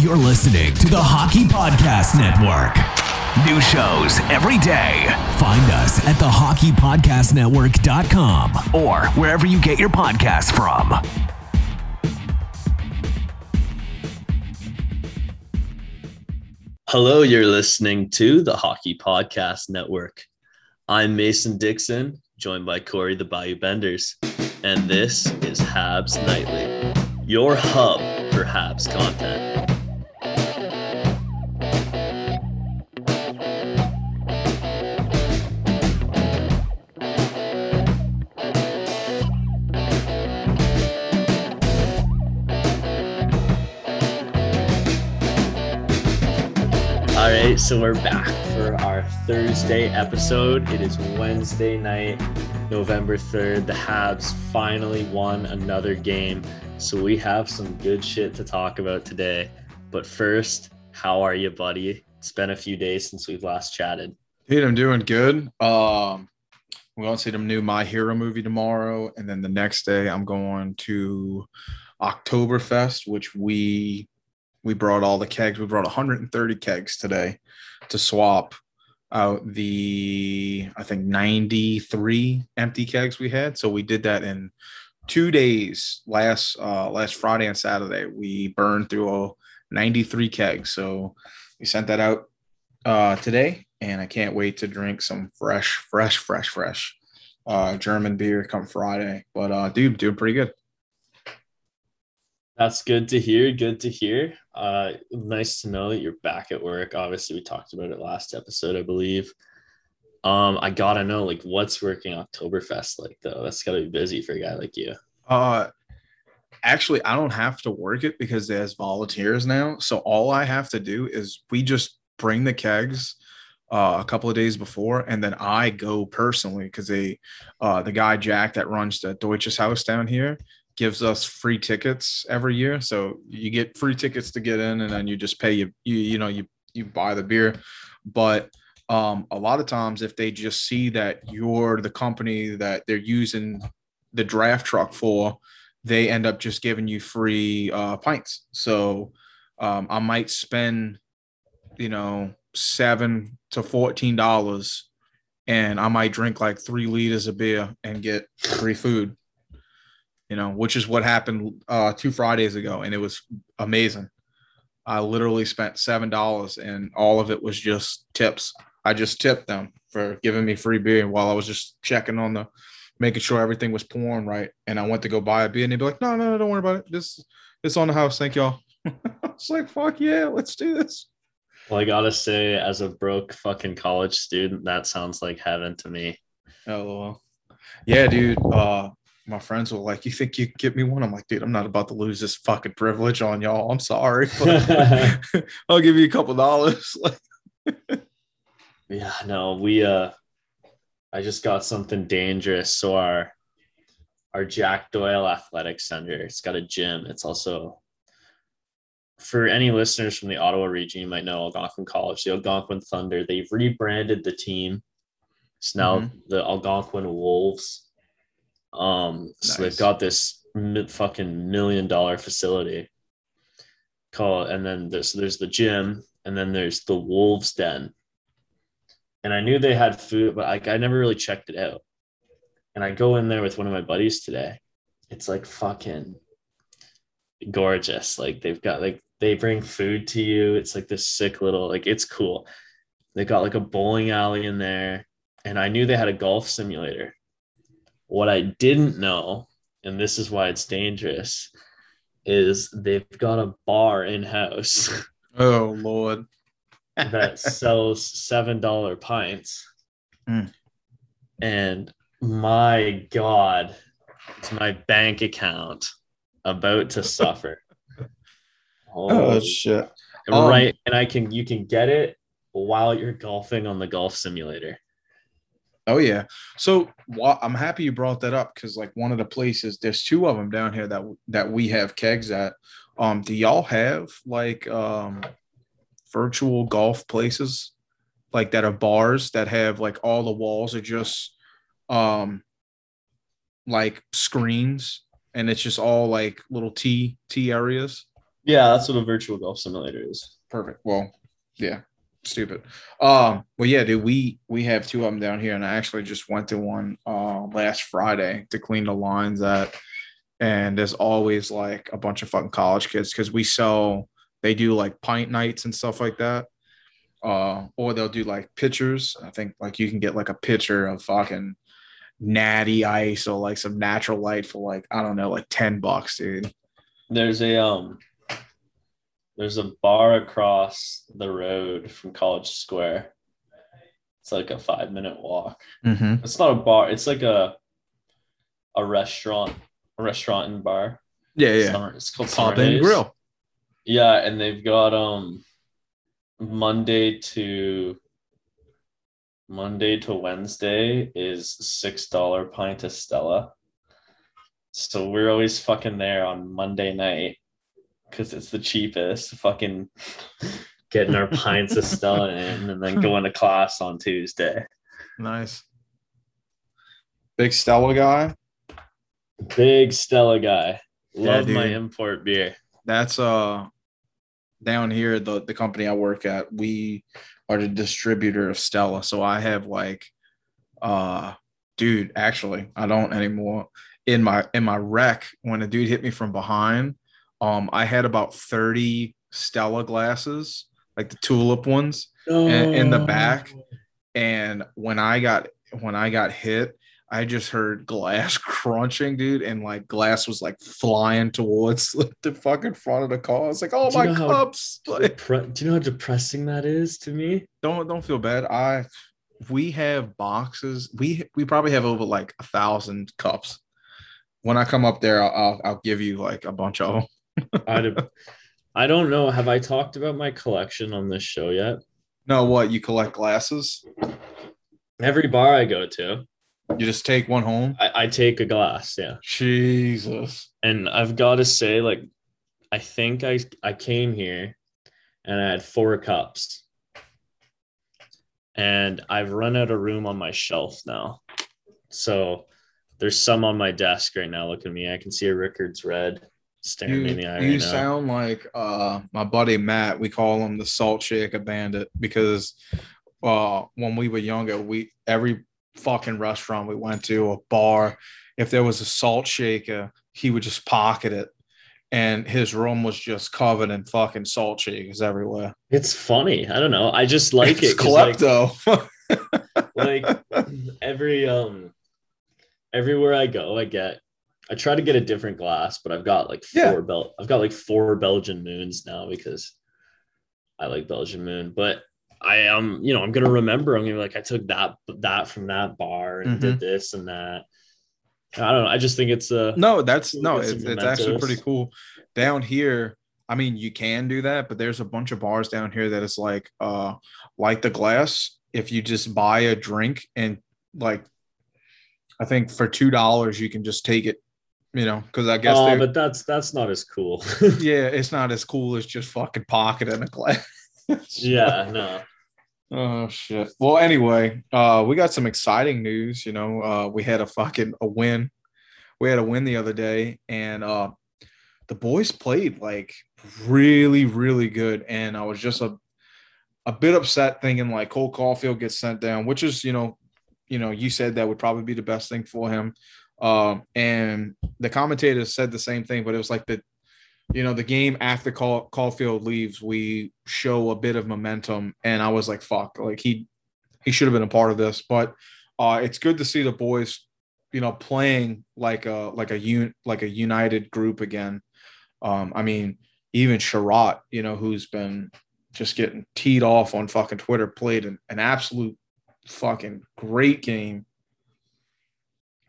You're listening to the Hockey Podcast Network. New shows every day. Find us at thehockeypodcastnetwork.com or wherever you get your podcasts from. Hello, you're listening to the Hockey Podcast Network. I'm Mason Dixon, joined by Corey the Bayou Benders, and this is Habs Nightly, your hub for Habs content. All right, so we're back for our Thursday episode. It is Wednesday night, November 3rd. The Habs finally won another game. So we have some good shit to talk about today. But first, how are you, buddy? It's been a few days since we've last chatted. Dude, I'm doing good. Um, we're going to see the new My Hero movie tomorrow. And then the next day, I'm going to Oktoberfest, which we we brought all the kegs. We brought 130 kegs today to swap out the I think 93 empty kegs we had. So we did that in two days. Last uh, last Friday and Saturday, we burned through all 93 kegs. So we sent that out uh, today, and I can't wait to drink some fresh, fresh, fresh, fresh uh, German beer come Friday. But uh, dude, doing pretty good. That's good to hear. Good to hear. Uh, nice to know that you're back at work. Obviously, we talked about it last episode, I believe. Um, I gotta know, like, what's working Oktoberfest like though? That's gotta be busy for a guy like you. Uh, actually, I don't have to work it because there's volunteers now. So all I have to do is we just bring the kegs uh, a couple of days before, and then I go personally because they, uh, the guy Jack that runs the Deutsches House down here gives us free tickets every year. So you get free tickets to get in, and then you just pay you you you know you you buy the beer, but um, a lot of times if they just see that you're the company that they're using the draft truck for, they end up just giving you free uh, pints. So um, I might spend, you know, seven to fourteen dollars, and I might drink like three liters of beer and get free food. You know, which is what happened uh, two Fridays ago, and it was amazing. I literally spent seven dollars, and all of it was just tips. I just tipped them for giving me free beer while I was just checking on the, making sure everything was pouring right. And I went to go buy a beer, and they'd be like, "No, no, no, don't worry about it. This, it's on the house. Thank y'all." it's like, "Fuck yeah, let's do this." Well, I gotta say, as a broke fucking college student, that sounds like heaven to me. Oh well, yeah, dude. Uh, my friends were like, "You think you get me one?" I'm like, "Dude, I'm not about to lose this fucking privilege on y'all. I'm sorry, but I'll give you a couple dollars." Yeah, no, we uh I just got something dangerous. So our our Jack Doyle Athletic Center, it's got a gym. It's also for any listeners from the Ottawa region, you might know Algonquin College, the Algonquin Thunder. They've rebranded the team. It's now Mhm. the Algonquin Wolves. Um, so they've got this fucking million dollar facility called, and then there's there's the gym, and then there's the Wolves Den. And I knew they had food, but I, I never really checked it out. And I go in there with one of my buddies today. It's like fucking gorgeous. Like they've got like they bring food to you. It's like this sick little like it's cool. They got like a bowling alley in there, and I knew they had a golf simulator. What I didn't know, and this is why it's dangerous, is they've got a bar in house Oh Lord. that sells seven dollar pints. Mm. And my God, is my bank account about to suffer. Oh Oh, shit. Um, right. And I can you can get it while you're golfing on the golf simulator. Oh yeah. So wha- I'm happy you brought that up because like one of the places, there's two of them down here that that we have kegs at. Um, do y'all have like um virtual golf places like that are bars that have like all the walls are just um like screens and it's just all like little T T areas? Yeah, that's what a virtual golf simulator is. Perfect. Well, yeah, stupid. Um, well, yeah, dude, we we have two of them down here, and I actually just went to one uh last Friday to clean the lines at, and there's always like a bunch of fucking college kids because we sell they do like pint nights and stuff like that. Uh, or they'll do like pitchers. I think like you can get like a pitcher of fucking natty ice or like some natural light for like I don't know, like 10 bucks, dude. There's a um there's a bar across the road from College Square. It's like a five minute walk. Mm-hmm. It's not a bar, it's like a a restaurant, a restaurant and bar. Yeah, yeah. Summer, it's called Pop Summer in grill. Yeah, and they've got um Monday to Monday to Wednesday is six dollar pint of Stella. So we're always fucking there on Monday night because it's the cheapest. Fucking getting our pints of Stella in and then going to class on Tuesday. Nice. Big Stella guy. Big Stella guy. Yeah, Love my import beer. That's uh down here, the the company I work at, we are the distributor of Stella. So I have like uh dude, actually, I don't anymore. In my in my wreck, when a dude hit me from behind, um, I had about 30 Stella glasses, like the tulip ones. in- in the back. And when I got when I got hit, I just heard glass crunching, dude, and like glass was like flying towards the fucking front of the car. I was like, oh Do you my how- cups. Like, Depre- Do you know how depressing that is to me? don't don't feel bad. I we have boxes. We we probably have over like a thousand cups. When I come up there, I'll I'll, I'll give you like a bunch of them. I'd, I don't know. Have I talked about my collection on this show yet? No, what you collect glasses? Every bar I go to, You just take one home. I, I take a glass. Yeah. Jesus. And I've got to say, like, I think I, I came here and I had four cups. And I've run out of room on my shelf now. So there's some on my desk right now. Look at me. I can see a Rickard's red staring You, me in the eye you right now. sound like uh my buddy Matt. We call him the salt shaker bandit because uh when we were younger, we every fucking restaurant we went to, a bar, if there was a salt shaker, he would just pocket it. And his room was just covered in fucking salt shakers everywhere. It's funny. I don't know. I just like it's it. 'cause, like- like every um everywhere I go, I get I try to get a different glass, but I've got like four Yeah. Bel I've got like four Belgian moons now because I like Belgian moon. But I am, you know, I'm gonna remember. I'm gonna be like, I took that that from that bar and Mm-hmm. did this and that. I don't know. I just think it's a No, that's no, get it's, it's actually pretty cool. Down here, I mean, you can do that, but there's a bunch of bars down here that is like uh like the glass. If you just buy a drink and like I think for two dollars you can just take it, you know, because I guess oh, but that's that's not as cool. yeah, it's not as cool as just fucking pocket in a glass. yeah, no. Oh shit. Well, anyway, uh, we got some exciting news. You know, uh, we had a fucking a win. We had a win the other day, and uh, the boys played like really, really good. And I was just a a bit upset, thinking like Cole Caufield gets sent down, which is you know, you know, you said that would probably be the best thing for him. Um, and the commentators said the same thing, but it was like the you know, the game after Call, Caufield leaves, we show a bit of momentum, and I was like, "Fuck!" Like he he should have been a part of this. But uh, it's good to see the boys, you know, playing like a like a un, like a united group again. Um, I mean, even Chiarot, you know, who's been just getting teed off on fucking Twitter, played an, an absolute fucking great game.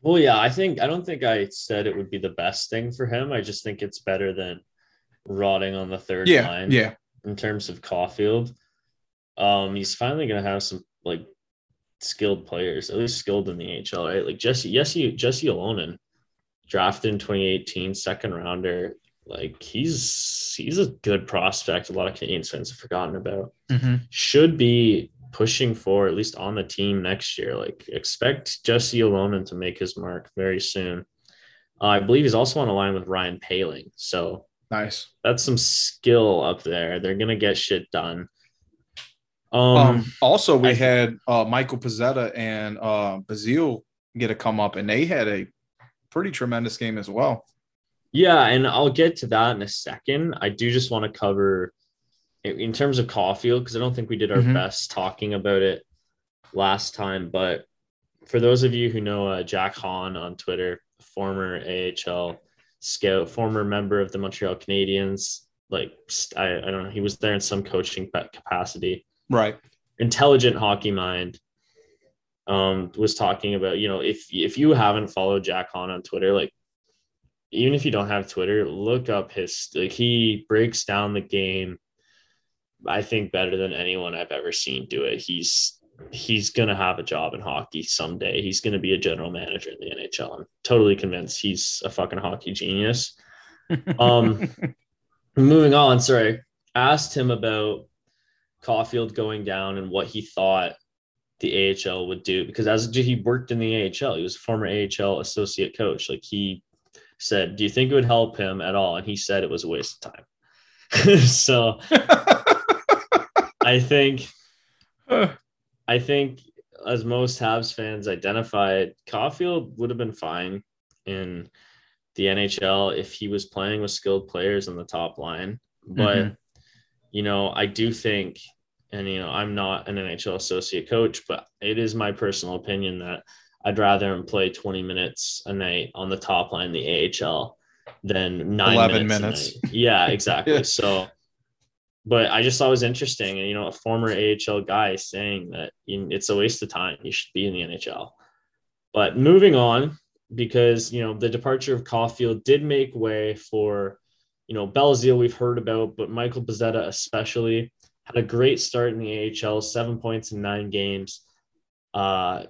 Well, yeah, I think I don't think I said it would be the best thing for him. I just think it's better than rotting on the third Yeah, line. yeah. In terms of Caufield, um, he's finally gonna have some like skilled players, at least skilled in the HL, right? Like Jesse, Jesse, Jesse Ylönen, drafted in 2018, second rounder. Like he's he's a good prospect. A lot of Canadian fans have forgotten about. Should be pushing for at least on the team next year. Like expect Jesse Ylönen to make his mark very soon. Uh, I believe he's also on a line with Ryan Poehling. So Nice. that's some skill up there. They're gonna get shit done. Um, Um, also, we I- had uh, Michael Pezzetta and uh, Belzile get a come up, and they had a pretty tremendous game as well. yeah, and I'll get to that in a second. I do just want to cover in terms of Caufield because I don't think we did our Mhm. best talking about it last time. But for those of you who know uh, Jack Han on Twitter, former AHL scout, former member of the Montreal Canadiens, like I, I don't know, he was there in some coaching capacity. Right. intelligent hockey mind um was talking about you know if if you haven't followed jack han on twitter like even if you don't have twitter look up his like he breaks down the game i think better than anyone i've ever seen do it he's he's gonna have a job in hockey someday he's gonna be a general manager in the nhl i'm totally convinced he's a fucking hockey genius um moving on sorry asked him about Caufield going down and what he thought the AHL would do because as he worked in the AHL, he was a former AHL associate coach. Like he said, "Do you think it would help him at all?" And he said it was a waste of time. so I think I think as most Habs fans identified, Caufield would have been fine in the NHL if he was playing with skilled players on the top line. But Mhm. you know, I do think, and you know, I'm not an NHL associate coach, but it is my personal opinion that I'd rather him play 20 minutes a night on the top line, the AHL, than nine 11 minutes. minutes. Yeah, exactly. Yeah. So, but I just thought it was interesting, and you know, a former AHL guy saying that it's a waste of time. You should be in the NHL. But moving on, because you know the departure of Caufield did make way for, you know, Belzile we've heard about, but Michael Pezzetta especially had a great start in the AHL, seven points in nine games. Uh,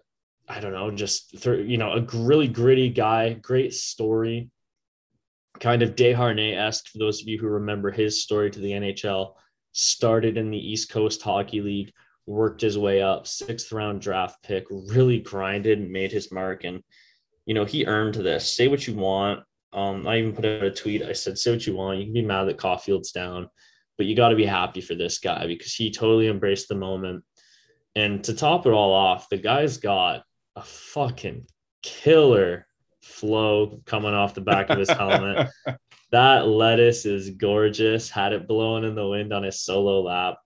I don't know, just th- you know, a really gritty guy, great story, kind of Desharnais esque for those of you who remember his story to the NHL. Started in the East Coast Hockey League, worked his way up, sixth round draft pick, really grinded and made his mark. And, you know, he earned this. Say what you want. Um, I even put out a tweet. I said, say what you want. You can be mad that Caufield's down, but you got to be happy for this guy because he totally embraced the moment. And to top it all off, the guy's got a fucking killer flow coming off the back of his helmet. That lettuce is gorgeous. Had it blowing in the wind on his solo lap.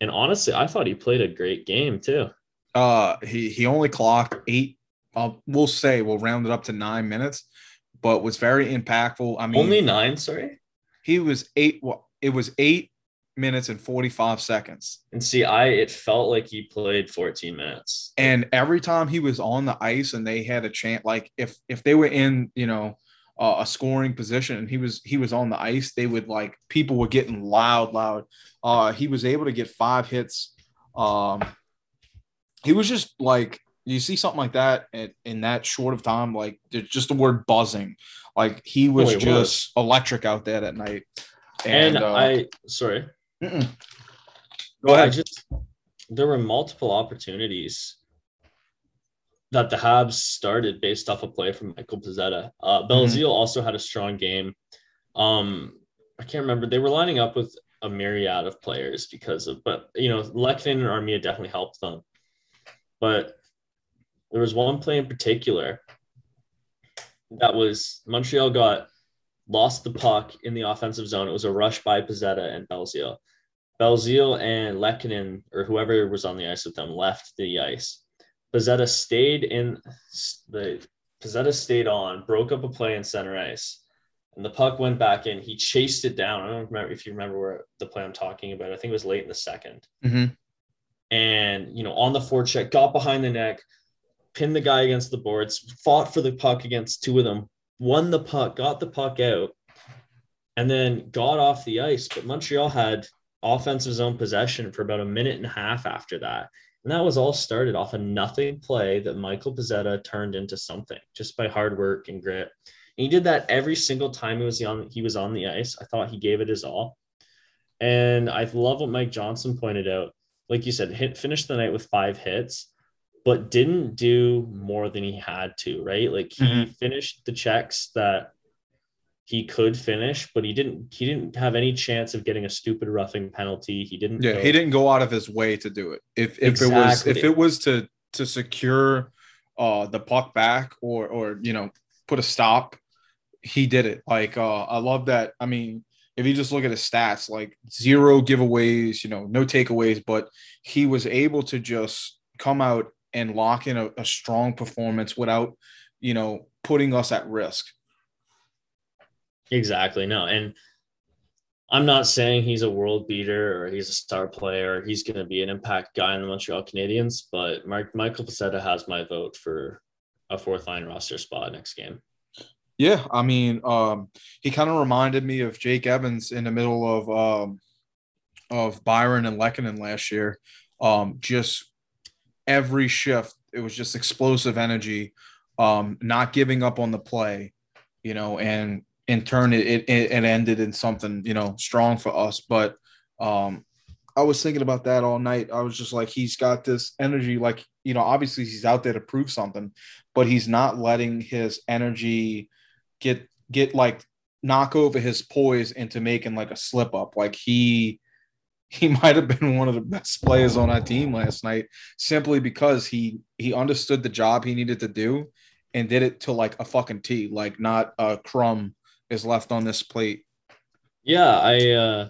And honestly, I thought he played a great game too. Uh, he he only clocked eight. Uh, we'll say we'll round it up to nine minutes, but was very impactful. I mean, Only nine, sorry. he was eight. Well, it was eight minutes and forty five seconds. And see, I it felt like he played 14 minutes. And every time he was on the ice and they had a chance, like if if they were in, you know, uh, a scoring position and he was he was on the ice, they would like people were getting loud, loud. Uh, he was able to get five hits. Um, he was just like you see something like that in, in that short of time, like there's just the word buzzing. Like he was he was. just electric out there that night. And, uh, I sorry. mm-mm. go I ahead. just there were multiple opportunities that the Habs started based off a play from Michael Pezzetta. Uh, Belzile also had a strong game. Um, I can't remember. They were lining up with a myriad of players because of, but you know, Lehkonen and Armia definitely helped them. But there was one play in particular that was Montreal got lost the puck in the offensive zone. It was a rush by Pezzetta and Belzile. Belzile and Lehkonen, or whoever was on the ice with them, left the ice. Pezzetta stayed in the Pezzetta stayed on, broke up a play in center ice, and the puck went back in. He chased it down. I don't remember if you remember where the play I'm talking about. I think it was late in the 2nd Mm-hmm. And you know, on the forecheck, got behind the neck, pinned the guy against the boards, fought for the puck against two of them, won the puck, got the puck out, and then got off the ice. But Montreal had offensive zone possession for about a minute and a half after that. And that was all started off a nothing play that Michael Pezzetta turned into something just by hard work and grit. And he did that every single time he was on he was on the ice. I thought he gave it his all. And I love what Mike Johnson pointed out. Like you said, hit finished the night with five hits, but didn't do more than he had to, right? Like he Mhm. finished the checks that he could finish, but he didn't he didn't have any chance of getting a stupid roughing penalty. He didn't Yeah, go- he didn't go out of his way to do it. If if it was if it was to to secure uh the puck back or or you know put a stop, he did it. Like uh I love that. I mean, if you just look at his stats, like zero giveaways, you know, no takeaways, but he was able to just come out and lock in a, a strong performance without, you know, putting us at risk. Exactly. No. And I'm not saying he's a world beater or he's a star player. He's going to be an impact guy in the Montreal Canadiens, but Mark Michael Pezzetta has my vote for a fourth line roster spot next game. Yeah, I mean, um, he kind of reminded me of Jake Evans in the middle of um, of Byron and Lehkonen last year. Um, just every shift, it was just explosive energy, um, not giving up on the play, you know, and in turn, it it, it ended in something you know strong for us. But um, I was thinking about that all night. I was just like, he's got this energy, like you know, obviously he's out there to prove something, but he's not letting his energy get get like knock over his poise into making like a slip up. Like he he might have been one of the best players on our team last night simply because he he understood the job he needed to do and did it to like a fucking T, like not a crumb is left on this plate. Yeah, I uh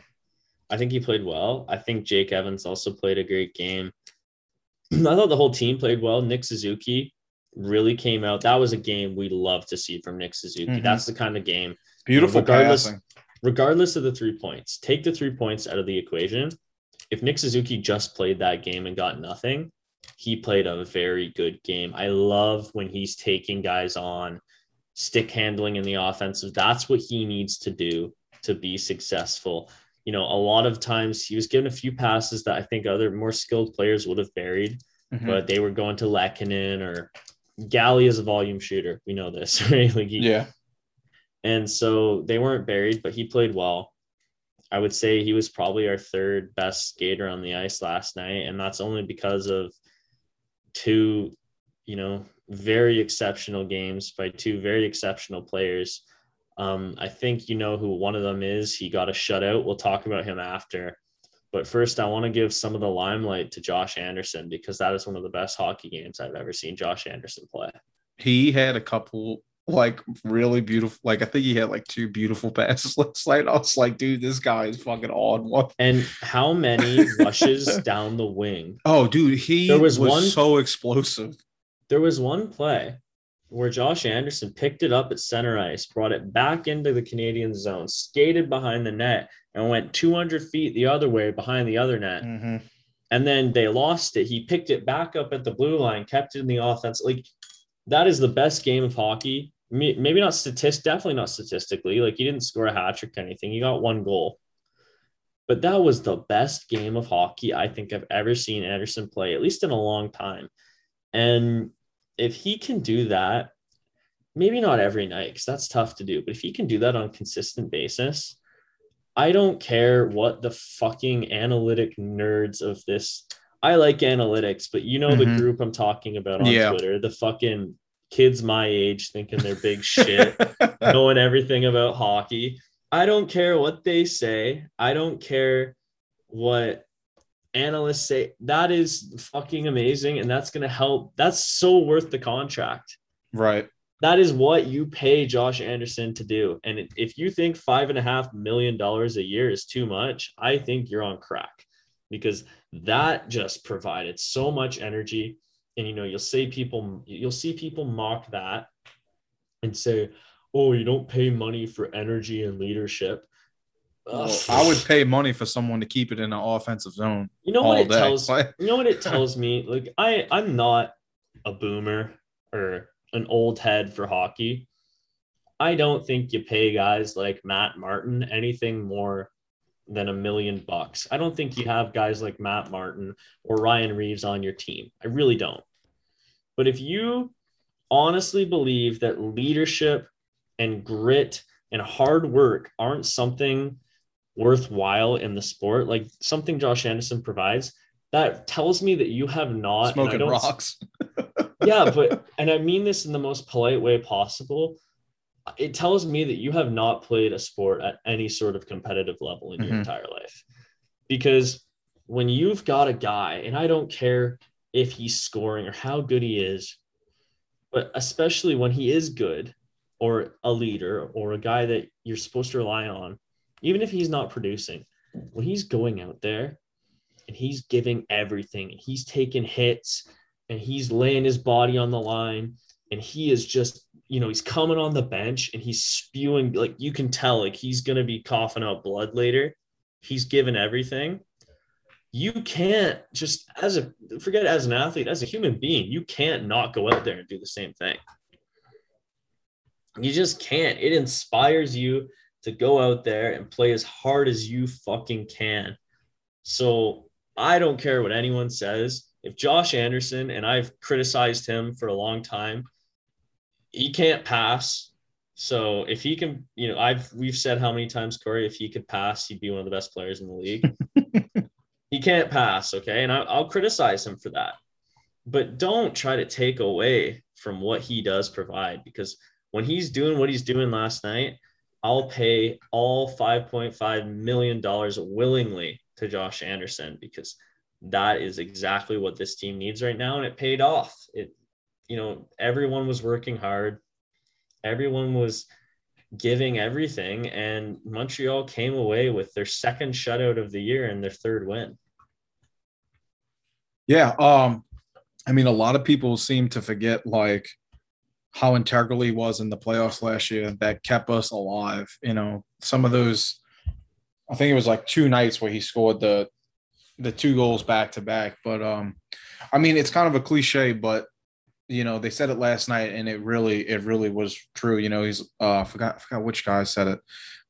I think he played well. I think Jake Evans also played a great game. I thought the whole team played well. Nick Suzuki really came out. That was a game we love to see from Nick Suzuki. Mhm. That's the kind of game Beautiful Regardless- passing. regardless of the three points, take the three points out of the equation. If Nick Suzuki just played that game and got nothing, he played a very good game. I love when he's taking guys on, stick handling in the offensive. That's what he needs to do to be successful. You know, a lot of times he was given a few passes that I think other more skilled players would have buried, Mhm. but they were going to Lehkonen or Galley is a volume shooter. We know this, right? Like he, yeah. and so they weren't buried, but he played well. I would say he was probably our third best skater on the ice last night. And that's only because of two, you know, very exceptional games by two very exceptional players. Um, I think you know who one of them is. He got a shutout. We'll talk about him after. But first, I want to give some of the limelight to Josh Anderson because that is one of the best hockey games I've ever seen Josh Anderson play. He had a couple like really beautiful, like I think he had like two beautiful passes last night. I was like, dude, this guy is fucking on one. And how many rushes down the wing Oh, dude, he There was, was one- so explosive. There was one play where Josh Anderson picked it up at center ice, brought it back into the Canadian zone, skated behind the net, and went 200 feet the other way behind the other net. Mm-hmm. And then they lost it. He picked it back up at the blue line, kept it in the offense. Like that is the best game of hockey. Maybe not statist, definitely not statistically. Like he didn't score a hat trick or anything. He got one goal. But that was the best game of hockey I think I've ever seen Anderson play, at least in a long time. And if he can do that, maybe not every night, because that's tough to do, but if he can do that on a consistent basis, I don't care what the fucking analytic nerds of this. I like analytics, but you know the Mhm. group I'm talking about on Yeah. Twitter, the fucking kids my age thinking they're big shit, knowing everything about hockey. I don't care what they say. I don't care what analysts say. That is fucking amazing. And that's going to help. That's so worth the contract. right. That is what you pay Josh Anderson to do. And if you think five and a half million dollars a year is too much, I think you're on crack because that just provided so much energy. And you know, you'll see people, you'll see people mock that and say, "Oh, you don't pay money for energy and leadership." Well, I would pay money for someone to keep it in an offensive zone. You know what it day. tells? you know what it tells me? Like I, I'm not a boomer or an old head for hockey. I don't think you pay guys like Matt Martin anything more than a million bucks. I don't think you have guys like Matt Martin or Ryan Reaves on your team. I really don't. But if you honestly believe that leadership and grit and hard work aren't something worthwhile in the sport, like something Josh Anderson provides, that tells me that you have not smoking rocks. yeah, but and I mean this in the most polite way possible. It tells me that you have not played a sport at any sort of competitive level in mm-hmm. your entire life. Because when you've got a guy, and I don't care if he's scoring or how good he is, but especially when he is good or a leader or a guy that you're supposed to rely on, even if he's not producing, when he's going out there and he's giving everything he's taking hits and he's laying his body on the line and he is just you know he's coming on the bench and he's spewing like you can tell like he's going to be coughing out blood later. He's given everything. You can't just as a forget as an athlete as a human being you can't not go out there and do the same thing. You just can't. It inspires you to go out there and play as hard as you fucking can so i don't care what anyone says if Josh Anderson, and I've criticized him for a long time, he can't pass. So if he can, you know, I've we've said how many times, Corey, if he could pass, he'd be one of the best players in the league. he can't pass, okay, and I, I'll criticize him for that. But don't try to take away from what he does provide because when he's doing what he's doing last night, I'll pay all $5.5 million willingly to Josh Anderson because that is exactly what this team needs right now and it paid off. It you know everyone was working hard. Everyone was giving everything and montreal came away with their second shutout of the year and their third win. Yeah um i mean a lot of people seem to forget like how integral he was in the playoffs last year that kept us alive you know some of those i think it was like two nights where he scored the the two goals back to back. But um, I mean, it's kind of a cliche, but you know, they said it last night, and it really, it really was true. You know, he's uh, forgot, forgot which guy said it,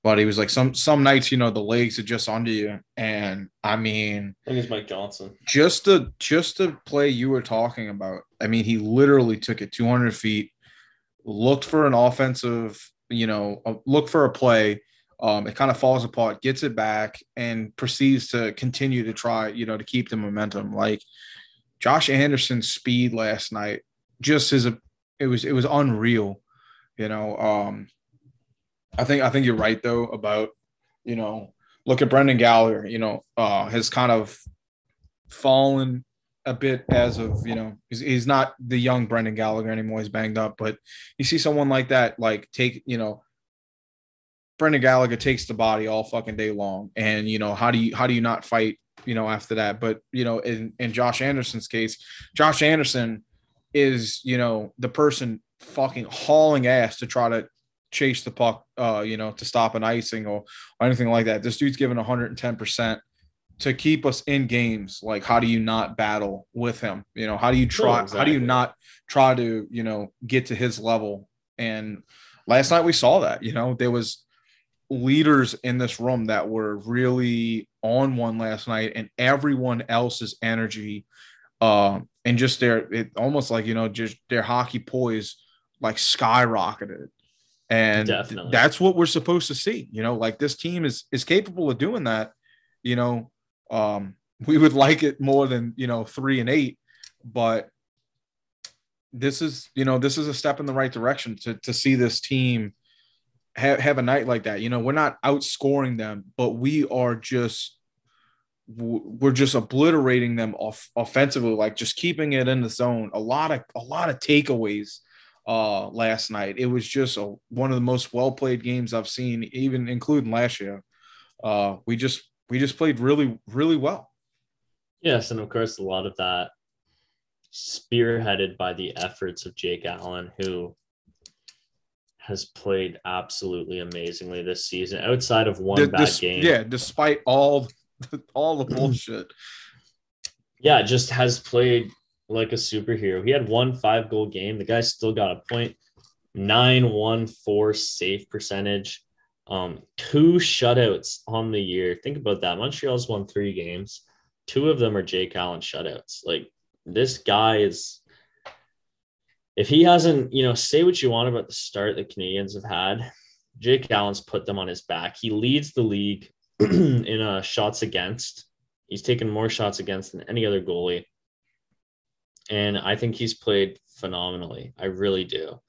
but he was like, some some nights, you know, the legs are just under you, and I mean, I think it's Mike Johnson. Just the just the play you were talking about. I mean, he literally took it 200 feet, looked for an offensive, you know, look for a play um, it kind of falls apart, gets it back, and proceeds to continue to try, you know, to keep the momentum. Like Josh Anderson's speed last night, just as a, it was it was unreal. You know, um, I think I think you're right though about, you know, look at Brendan Gallagher. You know, uh, has kind of fallen a bit as of you know he's, he's not the young Brendan Gallagher anymore. He's banged up, but you see someone like that like take you know Brendan Gallagher takes the body all fucking day long. And you know, how do you how do you not fight, you know, after that? But you know, in, in Josh Anderson's case, Josh Anderson is, you know, the person fucking hauling ass to try to chase the puck, uh, you know, to stop an icing or, or anything like that. This dude's given 110% to keep us in games. Like, how do you not battle with him? You know, how do you try, exactly. how do you not try to, you know, get to his level? And last night we saw that, you know, there was leaders in this room that were really on one last night and everyone else's energy uh, and just their it almost like you know just their hockey poise like skyrocketed and Definitely. that's what we're supposed to see you know like this team is is capable of doing that you know um we would like it more than you know three and eight but this is you know this is a step in the right direction to to see this team have, have a night like that. You know, we're not outscoring them, but we are just we're just obliterating them off offensively, like just keeping it in the zone. A lot of a lot of takeaways uh last night. It was just a, one of the most well played games I've seen, even including last year. Uh, we just we just played really really well. Yes, and of course a lot of that spearheaded by the efforts of Jake Allen, who has played absolutely amazingly this season. Outside of one bad game, Yeah, despite all all the bullshit. yeah, just has played like a superhero. He had one five goal game. The guy still got a point nine one four save percentage. Um, two shutouts on the year. Think about that. Montreal's won three games. Two of them are Jake Allen shutouts. Like this guy is if he hasn't, you know, say what you want about the start the Canadians have had, Jake Allen's put them on his back. He leads the league in uh, shots against. He's taken more shots against than any other goalie. And I think he's played phenomenally. I really do.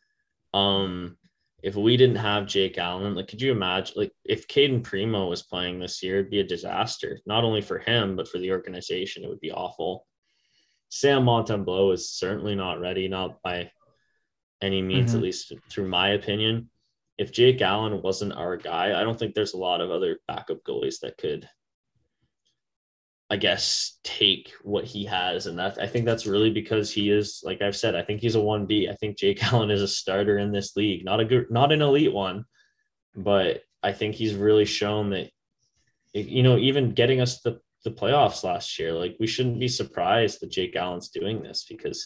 Um, if we didn't have Jake Allen, like, could you imagine, like, if Cayden Primeau was playing this year, it'd be a disaster, not only for him, but for the organization. It would be awful. Sam Montembeault is certainly not ready, not by any means, Mhm. at least through my opinion. If Jake Allen wasn't our guy, I don't think there's a lot of other backup goalies that could, I guess, take what he has. And that I think that's really because he is, like I've said, I think he's a 1B. I think Jake Allen is a starter in this league, not a good, not an elite one, but I think he's really shown that, you know, even getting us the the playoffs last year. Like we shouldn't be surprised that Jake Allen's doing this because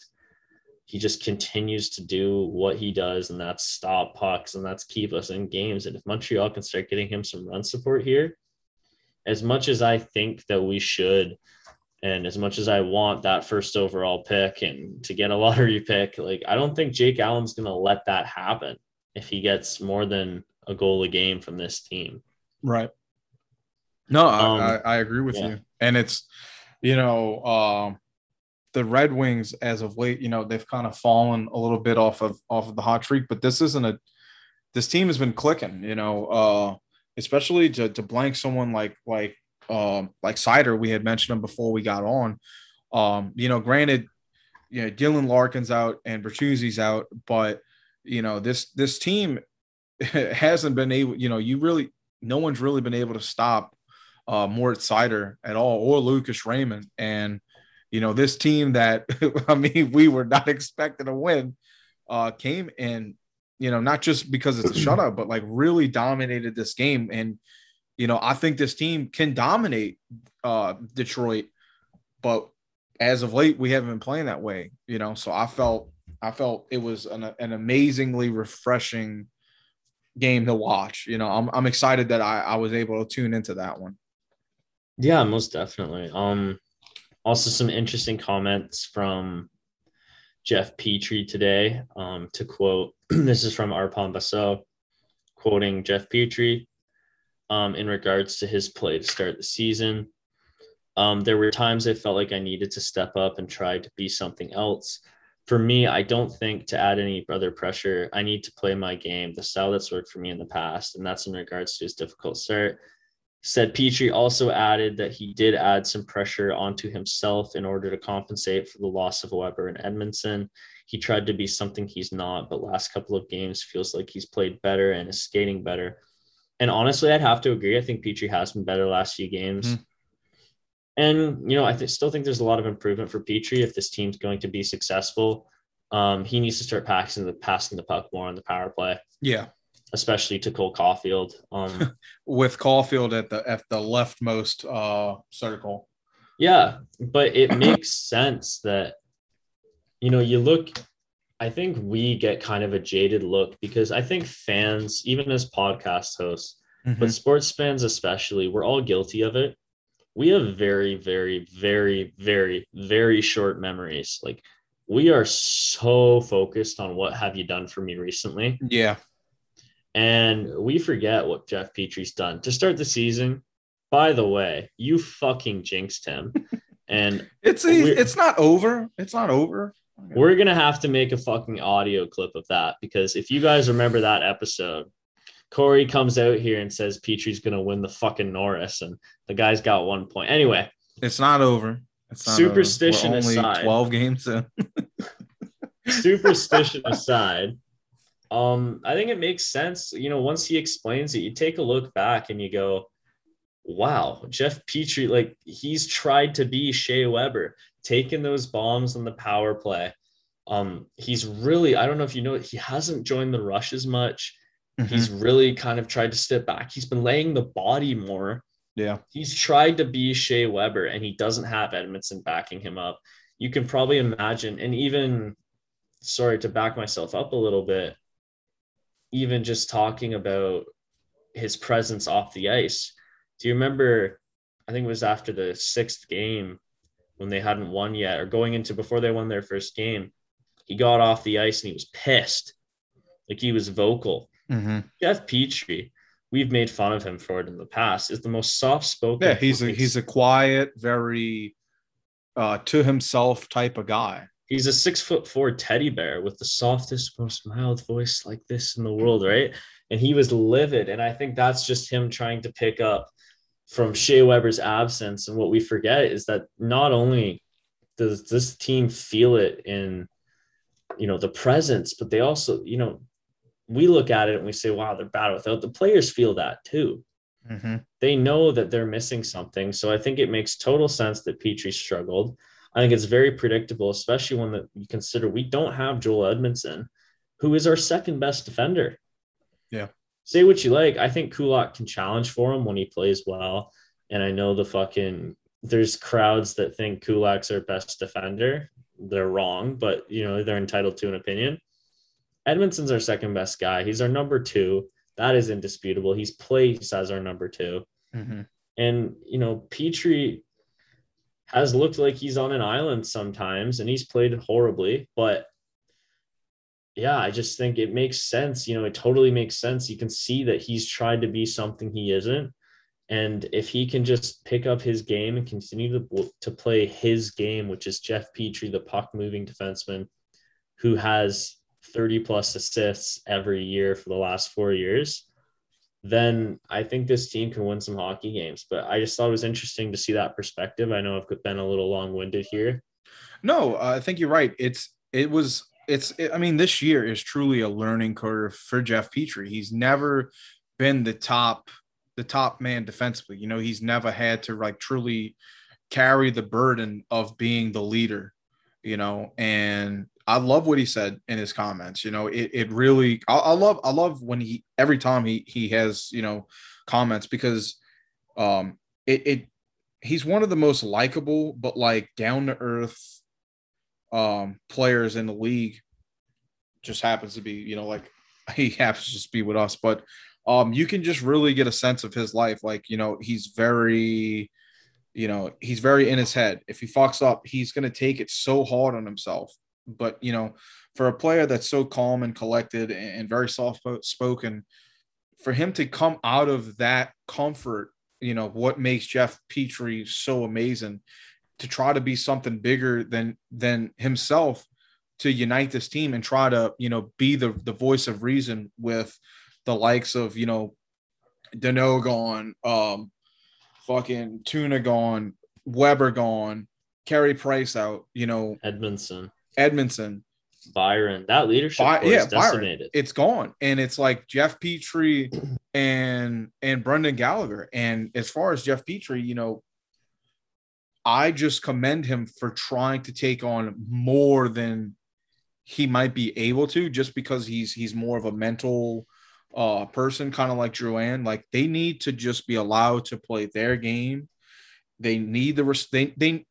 he just continues to do what he does, and that's stop pucks and that's keep us in games. And if Montreal can start getting him some run support here, as much as I think that we should, and as much as I want that first overall pick and to get a lottery pick, like I don't think Jake Allen's gonna let that happen if he gets more than a goal a game from this team. Right. No, I, Um, I, I agree with yeah. you. And it's, you know, um, the Red Wings as of late, you know, they've kind of fallen a little bit off of off of the hot streak, but this isn't a this team has been clicking, you know, uh, especially to to blank someone like like um like Seider, we had mentioned him before we got on. Um, you know, granted, you know, Dylan Larkin's out and Bertuzzi's out, but you know, this this team hasn't been able, you know, you really no one's really been able to stop uh, Moritz Seider at all or Lucas Raymond. And, you know, this team that, I mean, we were not expecting to win uh, came in, you know, not just because it's a shutout, but like really dominated this game. And, you know, I think this team can dominate uh, Detroit, but as of late, we haven't been playing that way, you know. So I felt, I felt it was an, an amazingly refreshing game to watch. You know, I'm, I'm excited that I, I was able to tune into that one. Yeah, most definitely. Um, also some interesting comments from Jeff Petry today. Um, to quote, this is from Arpon Basso, quoting Jeff Petry. Um, in regards to his play to start the season, um, there were times I felt like I needed to step up and try to be something else. For me, I don't think to add any other pressure, I need to play my game, the style that's worked for me in the past, and that's in regards to his difficult start said Petry also added that he did add some pressure onto himself in order to compensate for the loss of Weber and Edmundson. He tried to be something he's not, but last couple of games feels like he's played better and is skating better. And honestly, I'd have to agree. I think Petry has been better last few games. Mhm. And, you know, I th- still think there's a lot of improvement for Petry if this team's going to be successful. Um, he needs to start passing the passing the puck more on the power play, Yeah. Especially to Cole Caufield. Um, With Caufield at the at the leftmost uh circle. Yeah, but it makes sense that you know, you look I think we get kind of a jaded look because I think fans, even as podcast hosts, but sports fans especially, we're all guilty of it. We have very, very, very, very, very short memories. Like we are so focused on what have you done for me recently. Yeah. And we forget what Jeff Petry's done to start the season. By the way, you fucking jinxed him. and It's it's not over. It's not over. we're going to have to make a fucking audio clip of that because if you guys remember that episode, Corey comes out here and says Petry's going to win the fucking Norris, and the guy's got one point. Anyway, It's not over. It's not Superstition over. Aside. 12 games in. superstition aside, um, I think it makes sense. You know, once he explains it, you take a look back and you go, wow, Jeff Petry, like he's tried to be Shea Weber, taking those bombs on the power play. Um, he's really, I don't know if you know, he hasn't joined the rush as much. Mm-hmm. He's really kind of tried to step back. He's been laying the body more. Yeah. He's tried to be Shea Weber and he doesn't have Edmundson backing him up. You can probably imagine, and even sorry to back myself up a little bit, even just talking about his presence off the ice. Do you remember? I think it was after the sixth game when they hadn't won yet, or going into before they won their first game. He got off the ice and he was pissed, like he was vocal. Mm-hmm. Jeff Petry, we've made fun of him for it in the past, is the most soft spoken. Yeah, he's a he's a quiet, very uh, to himself type of guy. He's a six foot four teddy bear with the softest, most mild voice like this in the world, right? And he was livid. And I think that's just him trying to pick up from Shea Weber's absence. And what we forget is that not only does this team feel it in, you know, the presence, but they also, you know, we look at it and we say, wow, they're bad without the players feel that too. Mm-hmm. They know that they're missing something. So I think it makes total sense that Petry struggled. I think it's very predictable, especially when the, you consider we don't have Joel Edmundson, who is our second best defender. Yeah. Say what you like. I think Kulak can challenge for him when he plays well. And I know the fucking there's crowds that think Kulak's our best defender. They're wrong, but you know, they're entitled to an opinion. Edmundson's our second best guy. He's our number two. That is indisputable. He's placed as our number 2 mm-hmm. And you know, Petry has looked like he's on an island sometimes and he's played horribly, but yeah, I just think it makes sense. You know, it totally makes sense. You can see that he's tried to be something he isn't. And if he can just pick up his game and continue to, to play his game, which is Jeff Petry, the puck moving defenseman who has 30 plus assists every year for the last four years, then I think this team can win some hockey games. But I just thought it was interesting to see that perspective. I know I've been a little long winded here. No, uh, I think you're right. It's it was it's it, I mean this year is truly a learning curve for Jeff Petry. He's never been the top the top man defensively. You know, he's never had to like truly carry the burden of being the leader. You know, and I love what he said in his comments. You know, it, it really I, I, love I love when he every time he he has you know comments because um it, it he's one of the most likable but like down to earth um players in the league. Just happens to be you know like he happens to just be with us, but um you can just really get a sense of his life. Like you know he's very you know he's very in his head. If he fucks up, he's gonna take it so hard on himself but you know, for a player that's so calm and collected and very soft spoken, for him to come out of that comfort, you know, what makes Jeff petry so amazing to try to be something bigger than than himself to unite this team and try to, you know, be the the voice of reason with the likes of, you know, Danault gone, um, fucking Tuna gone, Weber gone, Carey Price out, you know, Edmundson, Edmundson, Byron. That leadership By, yeah, Byron, it's gone. And it's like Jeff Petry and and Brendan Gallagher. And as far as Jeff Petry, you know, I just commend him for trying to take on more than he might be able to just because he's he's more of a mental uh person kind of like Drouin like they need to just be allowed to play their game. They need the res- they they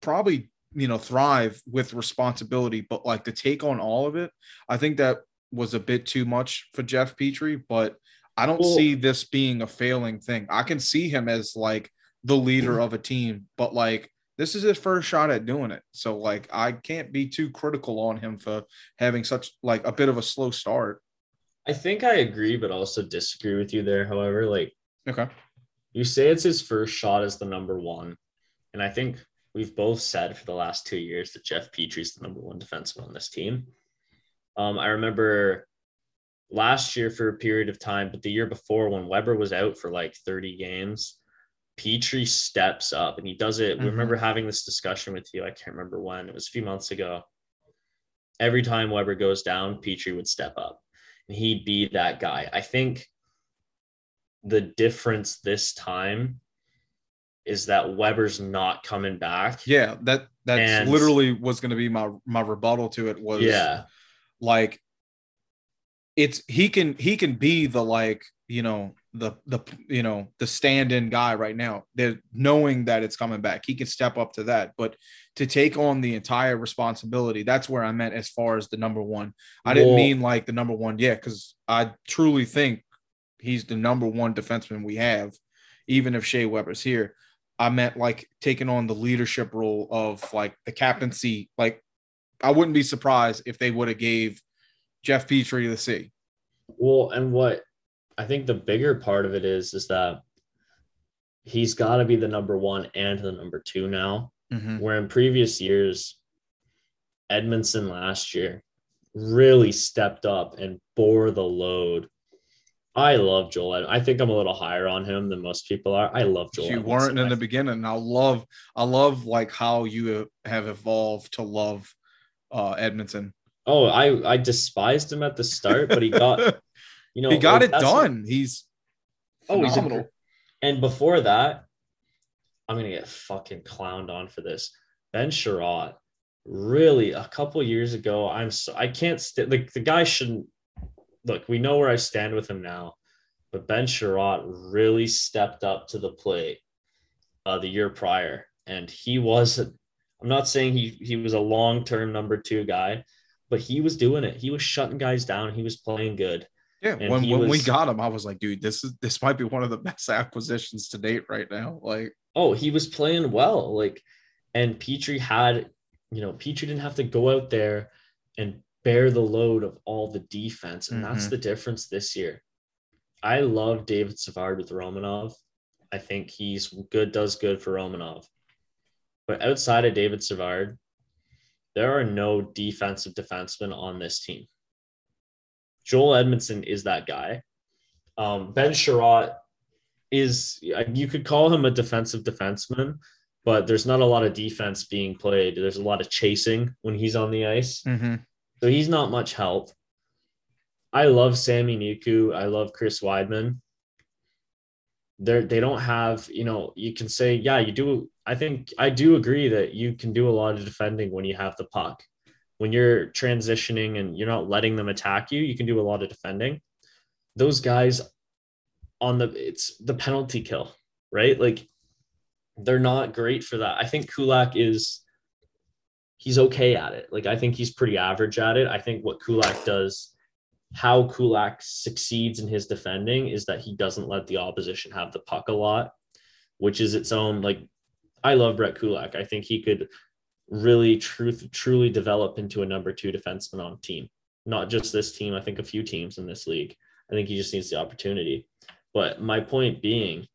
probably you know thrive with responsibility but like to take on all of it i think that was a bit too much for jeff Petry. but i don't well, see this being a failing thing. I can see him as like the leader of a team but like this is his first shot at doing it. So like i can't be too critical on him for having such like a bit of a slow start i think i agree but also disagree with you there however like okay you say it's his first shot as the number one and i think we've both said for the last two years that Jeff Petry's the number one defenseman on this team. Um, I remember last year for a period of time, but the year before when Weber was out for like 30 games, Petry steps up and he does it. Mm-hmm. We remember having this discussion with you. I can't remember when it was a few months ago. every time Weber goes down, Petry would step up he'd be that guy. I think the difference this time is that Weber's not coming back. Yeah, that that's And- literally was going to be my my rebuttal to it was Yeah. like it's he can he can be the like you know the the you know the stand-in guy right now they're knowing that it's coming back. He can step up to that. But to take on the entire responsibility that's where i meant as far as the number one. I didn't Well- mean like the number one yeah because i truly think he's the number one defenseman we have even if Shea Weber's here. I meant like taking on the leadership role of like the captaincy. Like i wouldn't be surprised if they would have gave jeff petry the c. Well, and what I think the bigger part of it is is that he's got to be the number one and the number two now. Where in previous years, Edmundson last year really stepped up and bore the load. I love Joel. Ed- I think I'm a little higher on him than most people are. I love Joel. you Edmundson. weren't in the beginning. I love, I love like how you have evolved to love uh Edmundson. Oh, I I despised him at the start, but he got you know he got like, it done. He's Oh, he's phenomenal. and before that, I'm gonna get fucking clowned on for this. Ben Chiarot, really, a couple years ago, I'm so I can't st- like the guy shouldn't look. We know where I stand with him now, but Ben Chiarot really stepped up to the plate uh, the year prior, and he was. I'm not saying he he was a long term number two guy, but he was doing it. He was shutting guys down. He was playing good. Yeah. and When he when we got him, I was like, dude, this is this might be one of the best acquisitions to date right now. Like, oh, he was playing well. Like, and Petry had, you know, Petry didn't have to go out there and bear the load of all the defense. And that's Mhm. the difference this year. I love David Savard with Romanov. I think he's good, does good for Romanov. But outside of David Savard, there are no defensive defensemen on this team. Joel Edmundson is that guy. Um, ben Chiarot is you could call him a defensive defenseman, but there's not a lot of defense being played. There's a lot of chasing when he's on the ice. So he's not much help. I love Sami Niku. I love Chris Wideman. They're, they don't have, you know, you can say, yeah, you do. I think I do agree that you can do a lot of defending when you have the puck. When you're transitioning and you're not letting them attack you, you can do a lot of defending. Those guys on the, it's the penalty kill, right? Like they're not great for that. I think Kulak is he's okay at it. Like I think he's pretty average at it. I think what Kulak does, how Kulak succeeds in his defending is that he doesn't let the opposition have the puck a lot, which is its own like I love Brett Kulak. I think he could really truth truly develop into a number two defenseman on team. Not just this team, I think a few teams in this league. I think he just needs the opportunity. But my point being,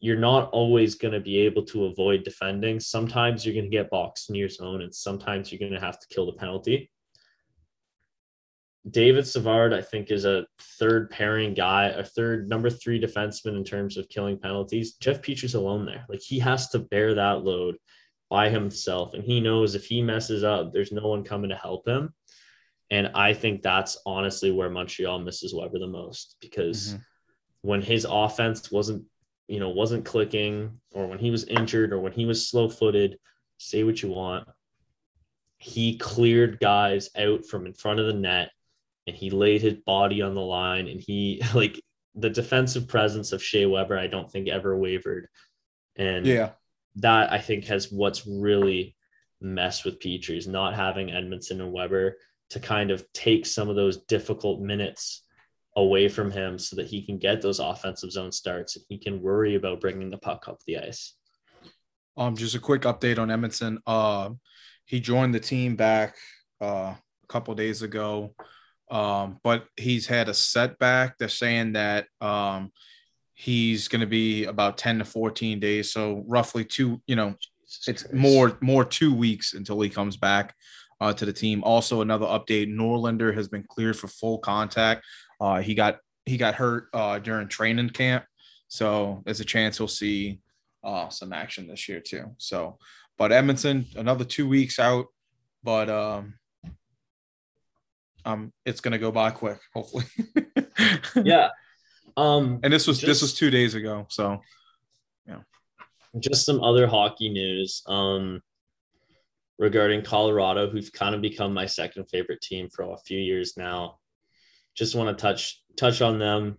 you're not always going to be able to avoid defending. Sometimes you're going to get boxed in your zone, and sometimes you're going to have to kill the penalty. David Savard, I think, is a third pairing guy, a third number three defenseman in terms of killing penalties. Jeff Petry's alone there. Like he has to bear that load by himself. And he knows if he messes up, there's no one coming to help him. And I think that's honestly where Montreal misses Weber the most because Mhm. when his offense wasn't, you know, wasn't clicking or when he was injured or when he was slow footed, say what you want. He cleared guys out from in front of the net and he laid his body on the line and he like the defensive presence of Shea Weber, I don't think ever wavered. And yeah, that I think has what's really messed with Petry's not having Edmundson and Weber to kind of take some of those difficult minutes away from him so that he can get those offensive zone starts and he can worry about bringing the puck up the ice. Um, just a quick update on Edmundson. Uh, he joined the team back uh, a couple days ago, um, but he's had a setback. They're saying that um, he's going to be about ten to fourteen days, so roughly two. You know, Jesus it's Christ. more more two weeks until he comes back uh, to the team. Also, another update: Norlander has been cleared for full contact. Uh, he got he got hurt uh, during training camp, so there's a chance we'll see uh, some action this year too. So, but edmundson another two weeks out, but um, um, it's gonna go by quick, hopefully. yeah. Um, and this was just, this was two days ago, so yeah. just some other hockey news. Um, regarding Colorado, who've kind of become my second favorite team for a few years now. Just want to touch touch on them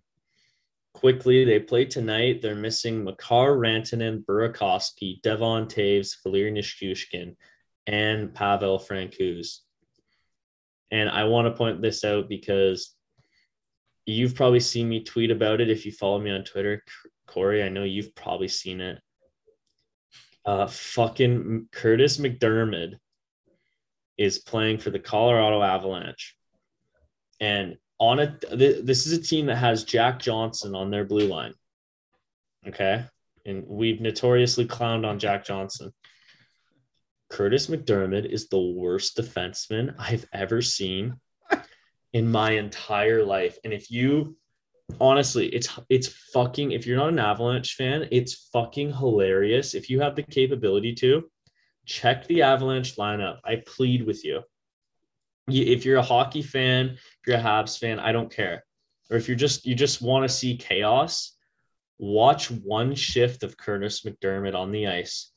quickly. They play tonight. They're missing Makar Rantanen, Burakovsky, Devon Toews, Valeri Nichushkin, and Pavel Francouz. And I want to point this out because you've probably seen me tweet about it if you follow me on Twitter, Corey. I know you've probably seen it. Uh, fucking Kurtis MacDermid is playing for the Colorado Avalanche. And on it, this is a team that has Jack Johnson on their blue line. Okay. And we've notoriously clowned on Jack Johnson. Kurtis MacDermid is the worst defenseman I've ever seen in my entire life. And if you honestly, it's it's fucking if you're not an Avalanche fan, it's fucking hilarious. If you have the capability to check the Avalanche lineup, I plead with you. If you're a hockey fan, if you're a Habs fan, I don't care. Or if you're just you just want to see chaos, watch one shift of Kurtis MacDermid on the ice.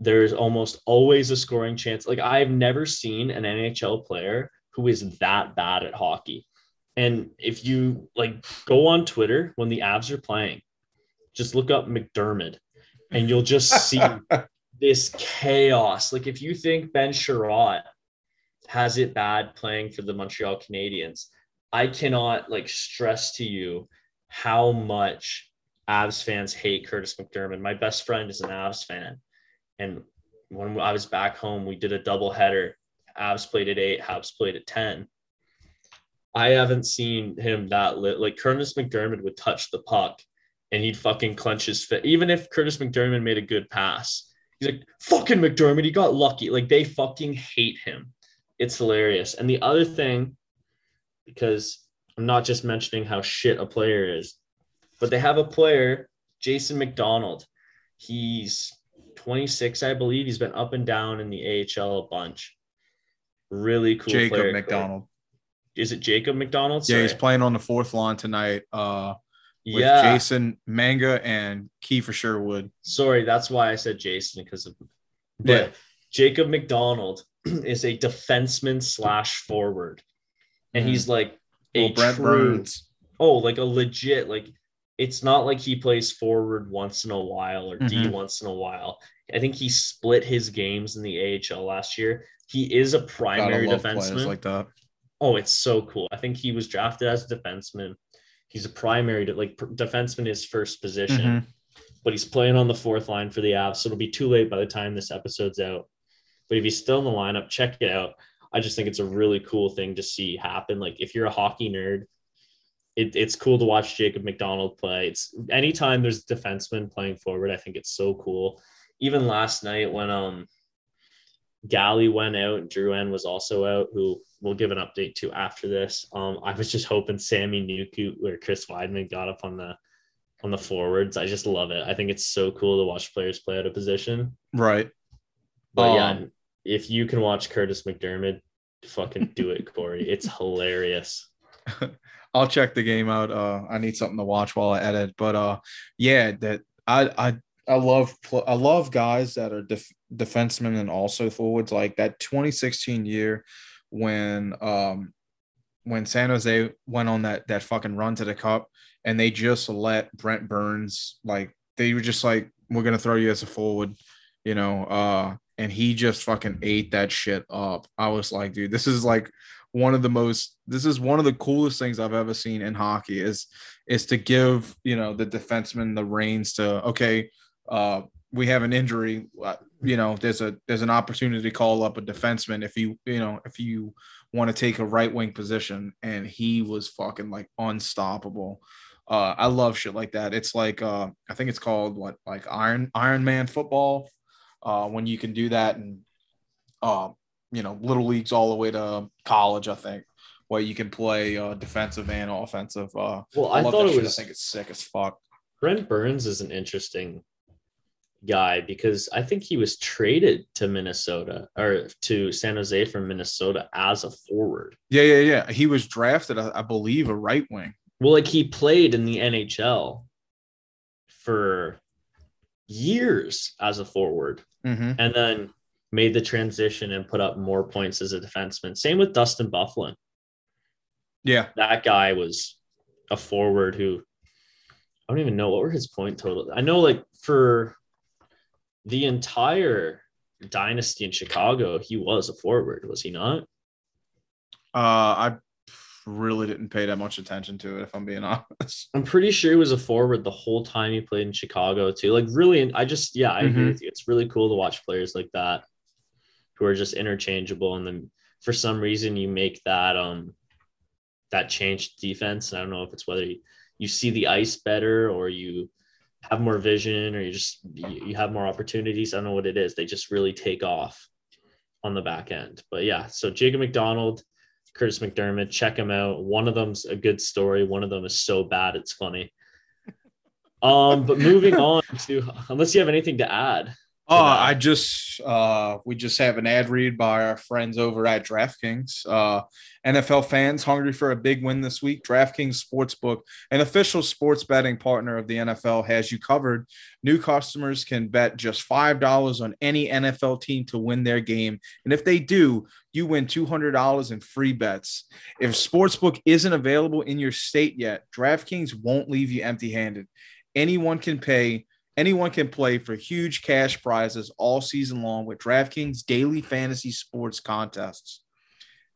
There's almost always a scoring chance. Like I've never seen an NHL player who is that bad at hockey. And if you like go on Twitter when the Avs are playing, just look up MacDermid and you'll just see this chaos. Like if you think Ben Chiarot has it bad playing for the Montreal Canadiens, I cannot like stress to you how much Avs fans hate Kurtis MacDermid. My best friend is an Avs fan. And when I was back home, we did a double header. Avs played at eight, Habs played at 10. I haven't seen him that lit. Like Kurtis MacDermid would touch the puck and he'd fucking clench his fit. Even if Kurtis MacDermid made a good pass, he's like, fucking MacDermid, he got lucky. Like they fucking hate him. It's hilarious. And the other thing, because I'm not just mentioning how shit a player is, but they have a player, Jason MacDonald. He's 26, I believe. He's been up and down in the AHL a bunch. Really cool. Jacob player. MacDonald is it Jacob MacDonald? Sorry. Yeah, he's playing on the fourth line tonight. Uh, with yeah. Jayson Megna and Kiefer Sherwood. Sorry, that's why I said Jason because of. But yeah. Jacob MacDonald is a defenseman slash forward, and mm. he's like a well, true, Burns. Oh, like a legit like. It's not like he plays forward once in a while or mm-hmm. D once in a while. I think he split his games in the AHL last year. He is a primary defenseman. like that. Oh, it's so cool. I think he was drafted as a defenseman. He's a primary, like defenseman is first position, mm-hmm. but he's playing on the fourth line for the Avs. So it'll be too late by the time this episode's out. But if he's still in the lineup, check it out. I just think it's a really cool thing to see happen. Like if you're a hockey nerd, it, it's cool to watch Jacob MacDonald play. It's anytime there's defenseman playing forward, I think it's so cool. Even last night when um Galley went out, Drouin was also out, who we'll give an update to after this. Um, I was just hoping Sami Niku or Chris Wideman got up on the on the forwards. I just love it. I think it's so cool to watch players play out of position. Right. But um, yeah, if you can watch Kurtis MacDermid, fucking do it, Corey. It's hilarious. I'll check the game out. Uh, I need something to watch while I edit. But uh, yeah, that I I I love I love guys that are def- defensemen and also forwards. Like that 2016 year when um when San Jose went on that that fucking run to the cup and they just let Brent Burns like they were just like we're gonna throw you as a forward, you know, uh, and he just fucking ate that shit up. I was like, dude, this is like one of the most this is one of the coolest things I've ever seen in hockey is is to give you know the defenseman the reins to okay, uh, we have an injury, uh, you know, there's a there's an opportunity to call up a defenseman if you you know if you want to take a right wing position, and he was fucking like unstoppable. Uh, I love shit like that. It's like uh, I think it's called what like Iron Iron Man football. Uh, when you can do that and uh, you know little leagues all the way to college, I think where you can play uh, defensive and offensive. Uh, well, I, I thought it was. I think it's sick as fuck. Brent Burns is an interesting guy because I think he was traded to Minnesota or to San Jose from Minnesota as a forward. Yeah, yeah, yeah. He was drafted, I, believe, a right wing. Well, like he played in the NHL for years as a forward Mm-hmm. and then made the transition and put up more points as a defenseman. Same with Dustin Byfuglien. Yeah. That guy was a forward who I don't even know what were his point total. I know like for the entire dynasty in Chicago, he was a forward, was he not? Uh, I really didn't pay that much attention to it, if I'm being honest. I'm pretty sure he was a forward the whole time he played in Chicago too. Like really, I just yeah, I agree Mhm. with you. It's really cool to watch players like that who are just interchangeable, and then for some reason you make that um that change defense. And I don't know if it's whether you, you see the ice better or you have more vision or you just you, have more opportunities. I don't know what it is. They just really take off on the back end. But yeah, so Jacob MacDonald. Kurtis MacDermid, check them out. One of them's a good story. One of them is so bad it's funny. Um, but moving on to unless you have anything to add. Oh. I just uh we just have an ad read by our friends over at DraftKings. Uh NFL fans hungry for a big win this week. DraftKings Sportsbook, an official sports betting partner of the NFL, has you covered. New customers can bet just $5 on any NFL team to win their game. And if they do, you win $200 in free bets. If Sportsbook isn't available in your state yet, DraftKings won't leave you empty-handed. Anyone can pay Anyone can play for huge cash prizes all season long with DraftKings daily fantasy sports contests.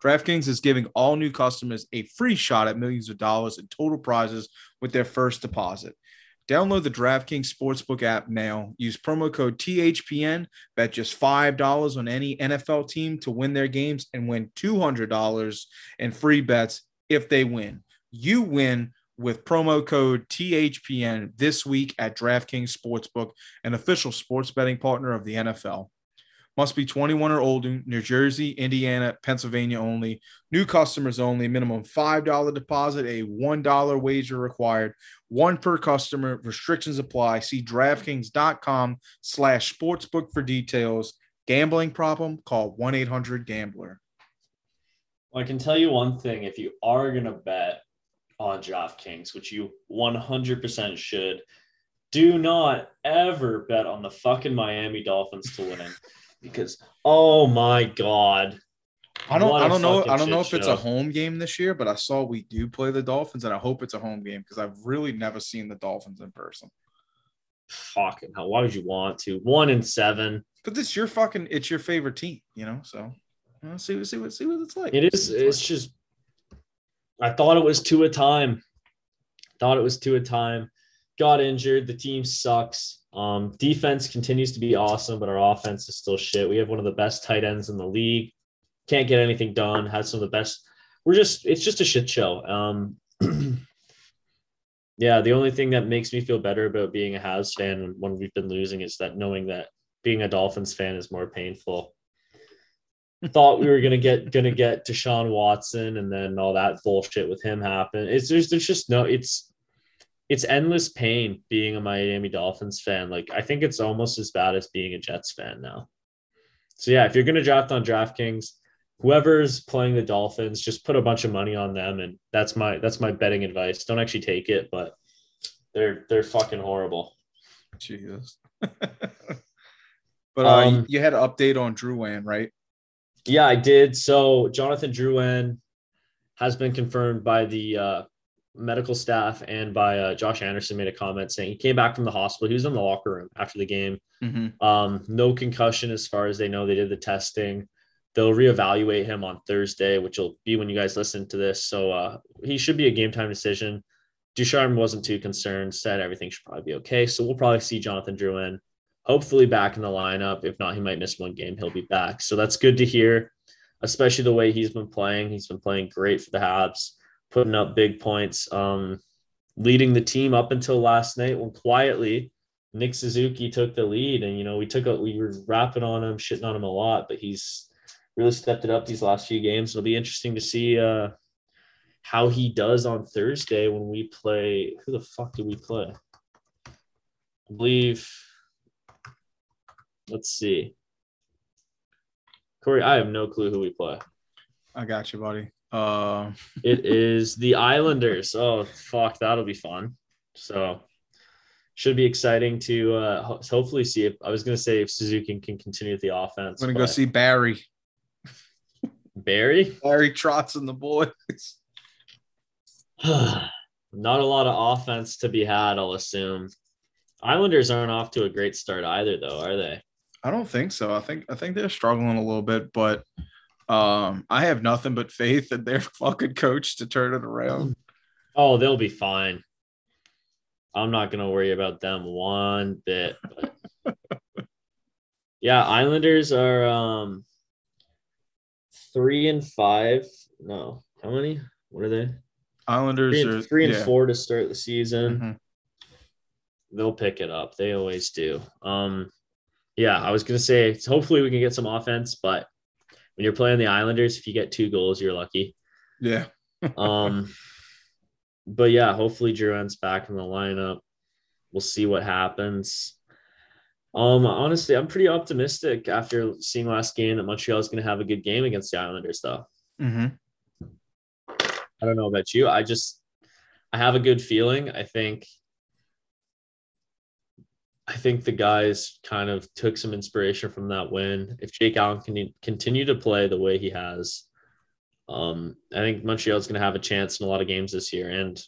DraftKings is giving all new customers a free shot at millions of dollars in total prizes with their first deposit. Download the DraftKings Sportsbook app now. Use promo code THPN. Bet just $5 on any NFL team to win their games and win $200 in free bets if they win. You win with promo code THPN this week at DraftKings Sportsbook, an official sports betting partner of the NFL. Must be 21 or older, New Jersey, Indiana, Pennsylvania only. New customers only. Minimum $5 deposit, a $1 wager required. One per customer. Restrictions apply. See DraftKings.com slash sportsbook for details. Gambling problem? Call 1-800-GAMBLER. Well, I can tell you one thing: if you are gonna bet on DraftKings, which you 100% should, do not ever bet on the fucking Miami Dolphins to win, because oh my god, I don't. I don't know. I don't know if it's show. a home game this year, but I saw we do play the Dolphins, and I hope it's a home game because I've really never seen the Dolphins in person. fucking hell, why would you want to? One in seven. But it's your fucking. It's your favorite team, you know. So you know, see, see what see what it's like. It is. What It's just. I thought it was two a time. Thought it was two a time. Got injured. The team sucks. Um, defense continues to be awesome, but our offense is still shit. We have one of the best tight ends in the league. Can't get anything done. Has some of the best. We're just. It's just a shit show. Um, yeah. The only thing that makes me feel better about being a Habs fan when we've been losing is that knowing that being a Dolphins fan is more painful thought we were gonna get gonna get Deshaun Watson and then all that bullshit with him happen. It's there's there's just no it's it's endless pain being a Miami Dolphins fan. Like I think it's almost as bad as being a Jets fan now. So yeah, if you're gonna draft on DraftKings, whoever's playing the Dolphins, just put a bunch of money on them, and that's my that's my betting advice. Don't actually take it, but they're they're fucking horrible. Jesus. but uh, Um, you had an update on Drouin, right? Yeah, I did. So Jonathan Drouin has been confirmed by the uh, medical staff and by uh, Josh Anderson made a comment saying he came back from the hospital. He was in the locker room after the game. Mm-hmm. Um, no concussion as far as they know. They did the testing. They'll reevaluate him on Thursday, which will be when you guys listen to this. So uh, he should be a game time decision. Ducharme wasn't too concerned, said everything should probably be okay. So we'll probably see Jonathan Drouin hopefully back in the lineup. If not, he might miss one game. He'll be back. So that's good to hear, especially the way he's been playing. He's been playing great for the Habs, putting up big points, um, leading the team up until last night when quietly Nick Suzuki took the lead. And, you know, we took a, we were rapping on him, shitting on him a lot, but he's really stepped it up these last few games. It'll be interesting to see uh, how he does on Thursday when we play. Who the fuck do we play? I believe Let's see. Corey, I have no clue who we play. I got you, buddy. Uh, It is the Islanders. Oh, fuck, that'll be fun. So, should be exciting to uh, ho- hopefully see if I was going to say if Suzuki can continue with the offense. I'm gonna go see Barry. Barry. Barry Trotz and the boys. Not a lot of offense to be had, I'll assume. Islanders aren't off to a great start either, though, are they? I don't think so. I think I think they're struggling a little bit, but um, I have nothing but faith in their fucking coach to turn it around. Oh, they'll be fine. I'm not gonna worry about them one bit. But yeah, Islanders are um three and five. No, how many? What are they? Islanders Three are and, three and yeah. four to start the season. Mhm. They'll pick it up. They always do. Um, yeah, I was gonna say hopefully we can get some offense, but when you're playing the Islanders, if you get two goals, you're lucky. Yeah. Um, but yeah, hopefully Drouin's back in the lineup. We'll see what happens. Um, honestly, I'm pretty optimistic after seeing last game that Montreal is going to have a good game against the Islanders, though. Mm-hmm. I don't know about you. I just, I have a good feeling. I think, I think the guys kind of took some inspiration from that win. If Jake Allen can continue to play the way he has, um, I think Montreal's going to have a chance in a lot of games this year. And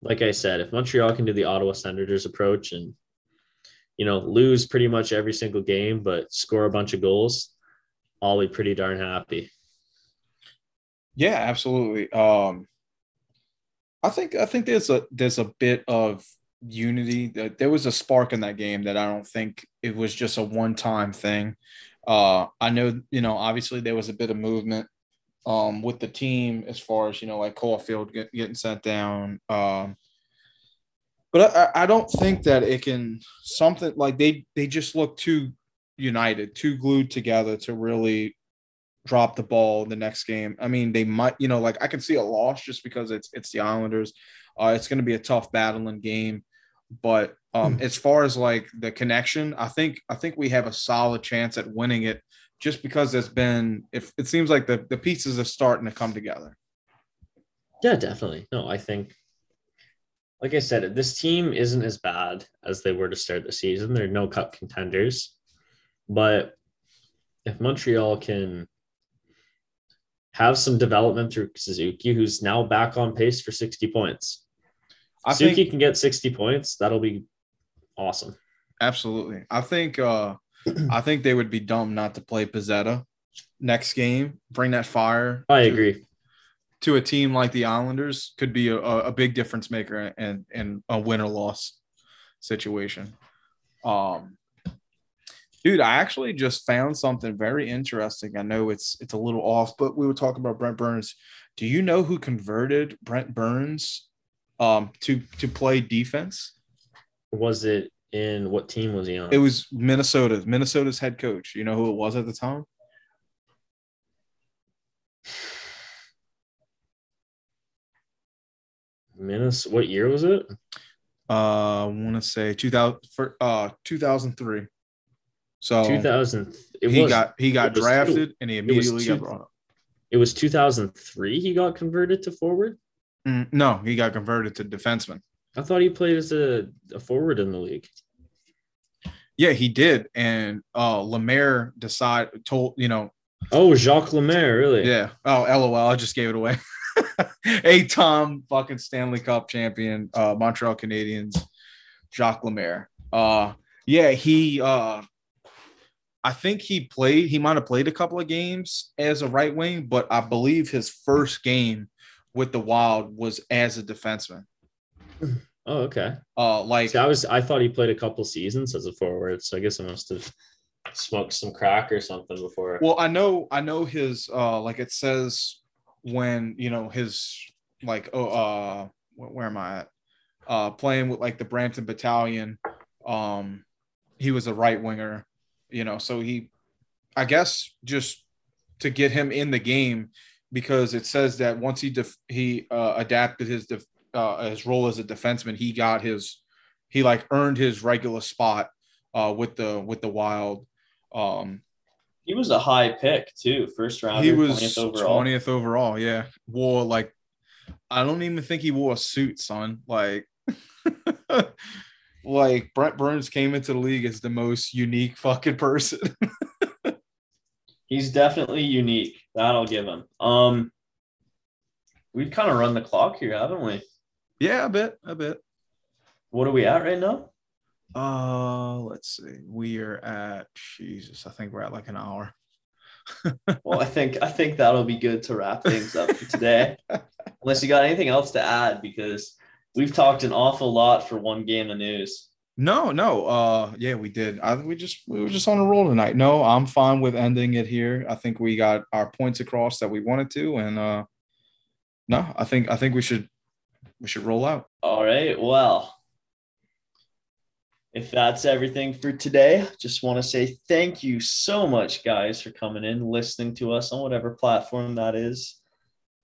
like I said, if Montreal can do the Ottawa Senators approach and you know lose pretty much every single game, but score a bunch of goals, I'll be pretty darn happy. Yeah, absolutely. Um, I think I think there's a there's a bit of unity. There was a spark in that game that I don't think it was just a one time thing. Uh, I know you know obviously there was a bit of movement um, with the team as far as you know like Caufield get, getting sent down. Um, but I, I don't think that it can something like they they just look too united, too glued together to really drop the ball in the next game. I mean, they might, you know, like I can see a loss just because it's it's the Islanders. Uh, it's going to be a tough battling game, but um, as far as like the connection, I think I think we have a solid chance at winning it, just because there's been if it seems like the the pieces are starting to come together. Yeah, definitely. No, I think, like I said, this team isn't as bad as they were to start the season. They're no cup contenders, but if Montreal can have some development through Suzuki, who's now back on pace for 60 points. I Suzuki think can get 60 points. That'll be awesome. absolutely. I think uh, I think they would be dumb not to play Pezzetta next game. Bring that fire. I to- agree. to a team like the Islanders could be a, a big difference maker and and a win or loss situation. Um, dude, I actually just found something very interesting. I know it's it's a little off, but we were talking about Brent Burns. Do you know who converted Brent Burns um to to play defense? Was it in what team was he on? It was Minnesota, Minnesota's head coach. You know who it was at the time? Minnesota. What year was it? Uh, I want to say 2000 for uh 2003. So 2000. It he was, got he got it was drafted and he immediately two- got brought up. It was 2003. He got converted to forward. Mm, no, he got converted to defenseman. I thought he played as a, a forward in the league. Yeah, he did. And uh Lemaire decided told you know, Oh, Jacques Lemaire, really? yeah. Oh, lol, I just gave it away. A Tom fucking Stanley Cup champion, uh Montreal Canadiens, Jacques Lemaire. Uh yeah, he uh I think he played, he might have played a couple of games as a right wing, but I believe his first game with the Wild was as a defenseman. Oh, okay. Uh like See, I was I thought he played a couple seasons as a forward, so I guess I must have smoked some crack or something before. Well, I know, I know his uh like it says when you know his like oh uh where, where am I at? Uh playing with like the Brampton Battalion. Um he was a right winger, you know, so he I guess just to get him in the game because it says that once he def- he uh adapted his def- uh his role as a defenseman, he got his he like earned his regular spot uh with the with the wild Um, he was a high pick too, first round. He was 20th overall. 20th overall, yeah. Wore like I don't even think he wore a suit, son. Like like Brent Burns came into the league as the most unique fucking person. He's definitely unique. That'll give him. Um we've kind of run the clock here, haven't we? Yeah, a bit, a bit. What are we at right now? Uh, let's see. We are at Jesus. I think we're at like an hour. well, I think I think that'll be good to wrap things up for today. Unless you got anything else to add, because we've talked an awful lot for one game of news. No, no. Uh, yeah, we did. I we just we were just on a roll tonight. No, I'm fine with ending it here. I think we got our points across that we wanted to, and uh, no, I think I think we should we should roll out. All right. Well, if that's everything for today, just want to say thank you so much, guys, for coming in, listening to us on whatever platform that is.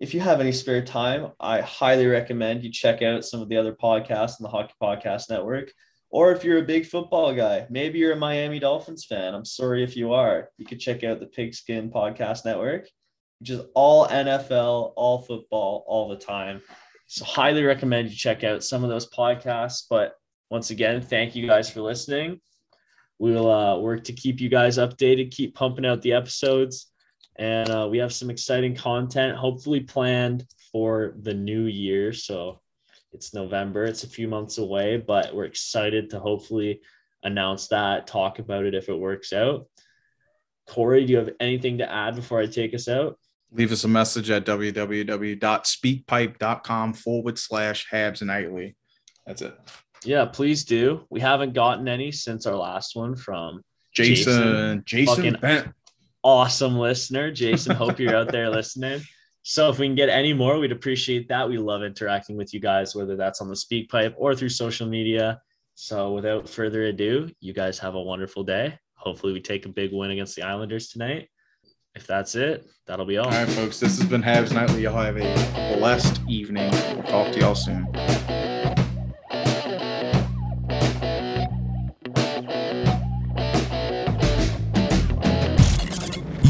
If you have any spare time, I highly recommend you check out some of the other podcasts in the Hockey Podcast Network. Or if you're a big football guy, maybe you're a Miami Dolphins fan. I'm sorry if you are. You could check out the Pigskin Podcast Network, which is all NFL, all football, all the time. So, highly recommend you check out some of those podcasts. But once again, thank you guys for listening. We'll uh, work to keep you guys updated, keep pumping out the episodes. And uh, we have some exciting content, hopefully planned for the new year. So it's November, it's a few months away, but we're excited to hopefully announce that, talk about it if it works out. Corey, do you have anything to add before I take us out? Leave us a message at www.speakpipe.com forward slash Habs Nightly. That's it. Yeah, please do. We haven't gotten any since our last one from Jason. Jason, Jason awesome listener. Jason, hope you're out there listening. So if we can get any more, we'd appreciate that. We love interacting with you guys, whether that's on the speak pipe or through social media. So without further ado, you guys have a wonderful day. Hopefully we take a big win against the Islanders tonight. If that's it, that'll be all. All right, folks. This has been Habs Nightly. Y'all have a blessed evening. We'll talk to y'all soon.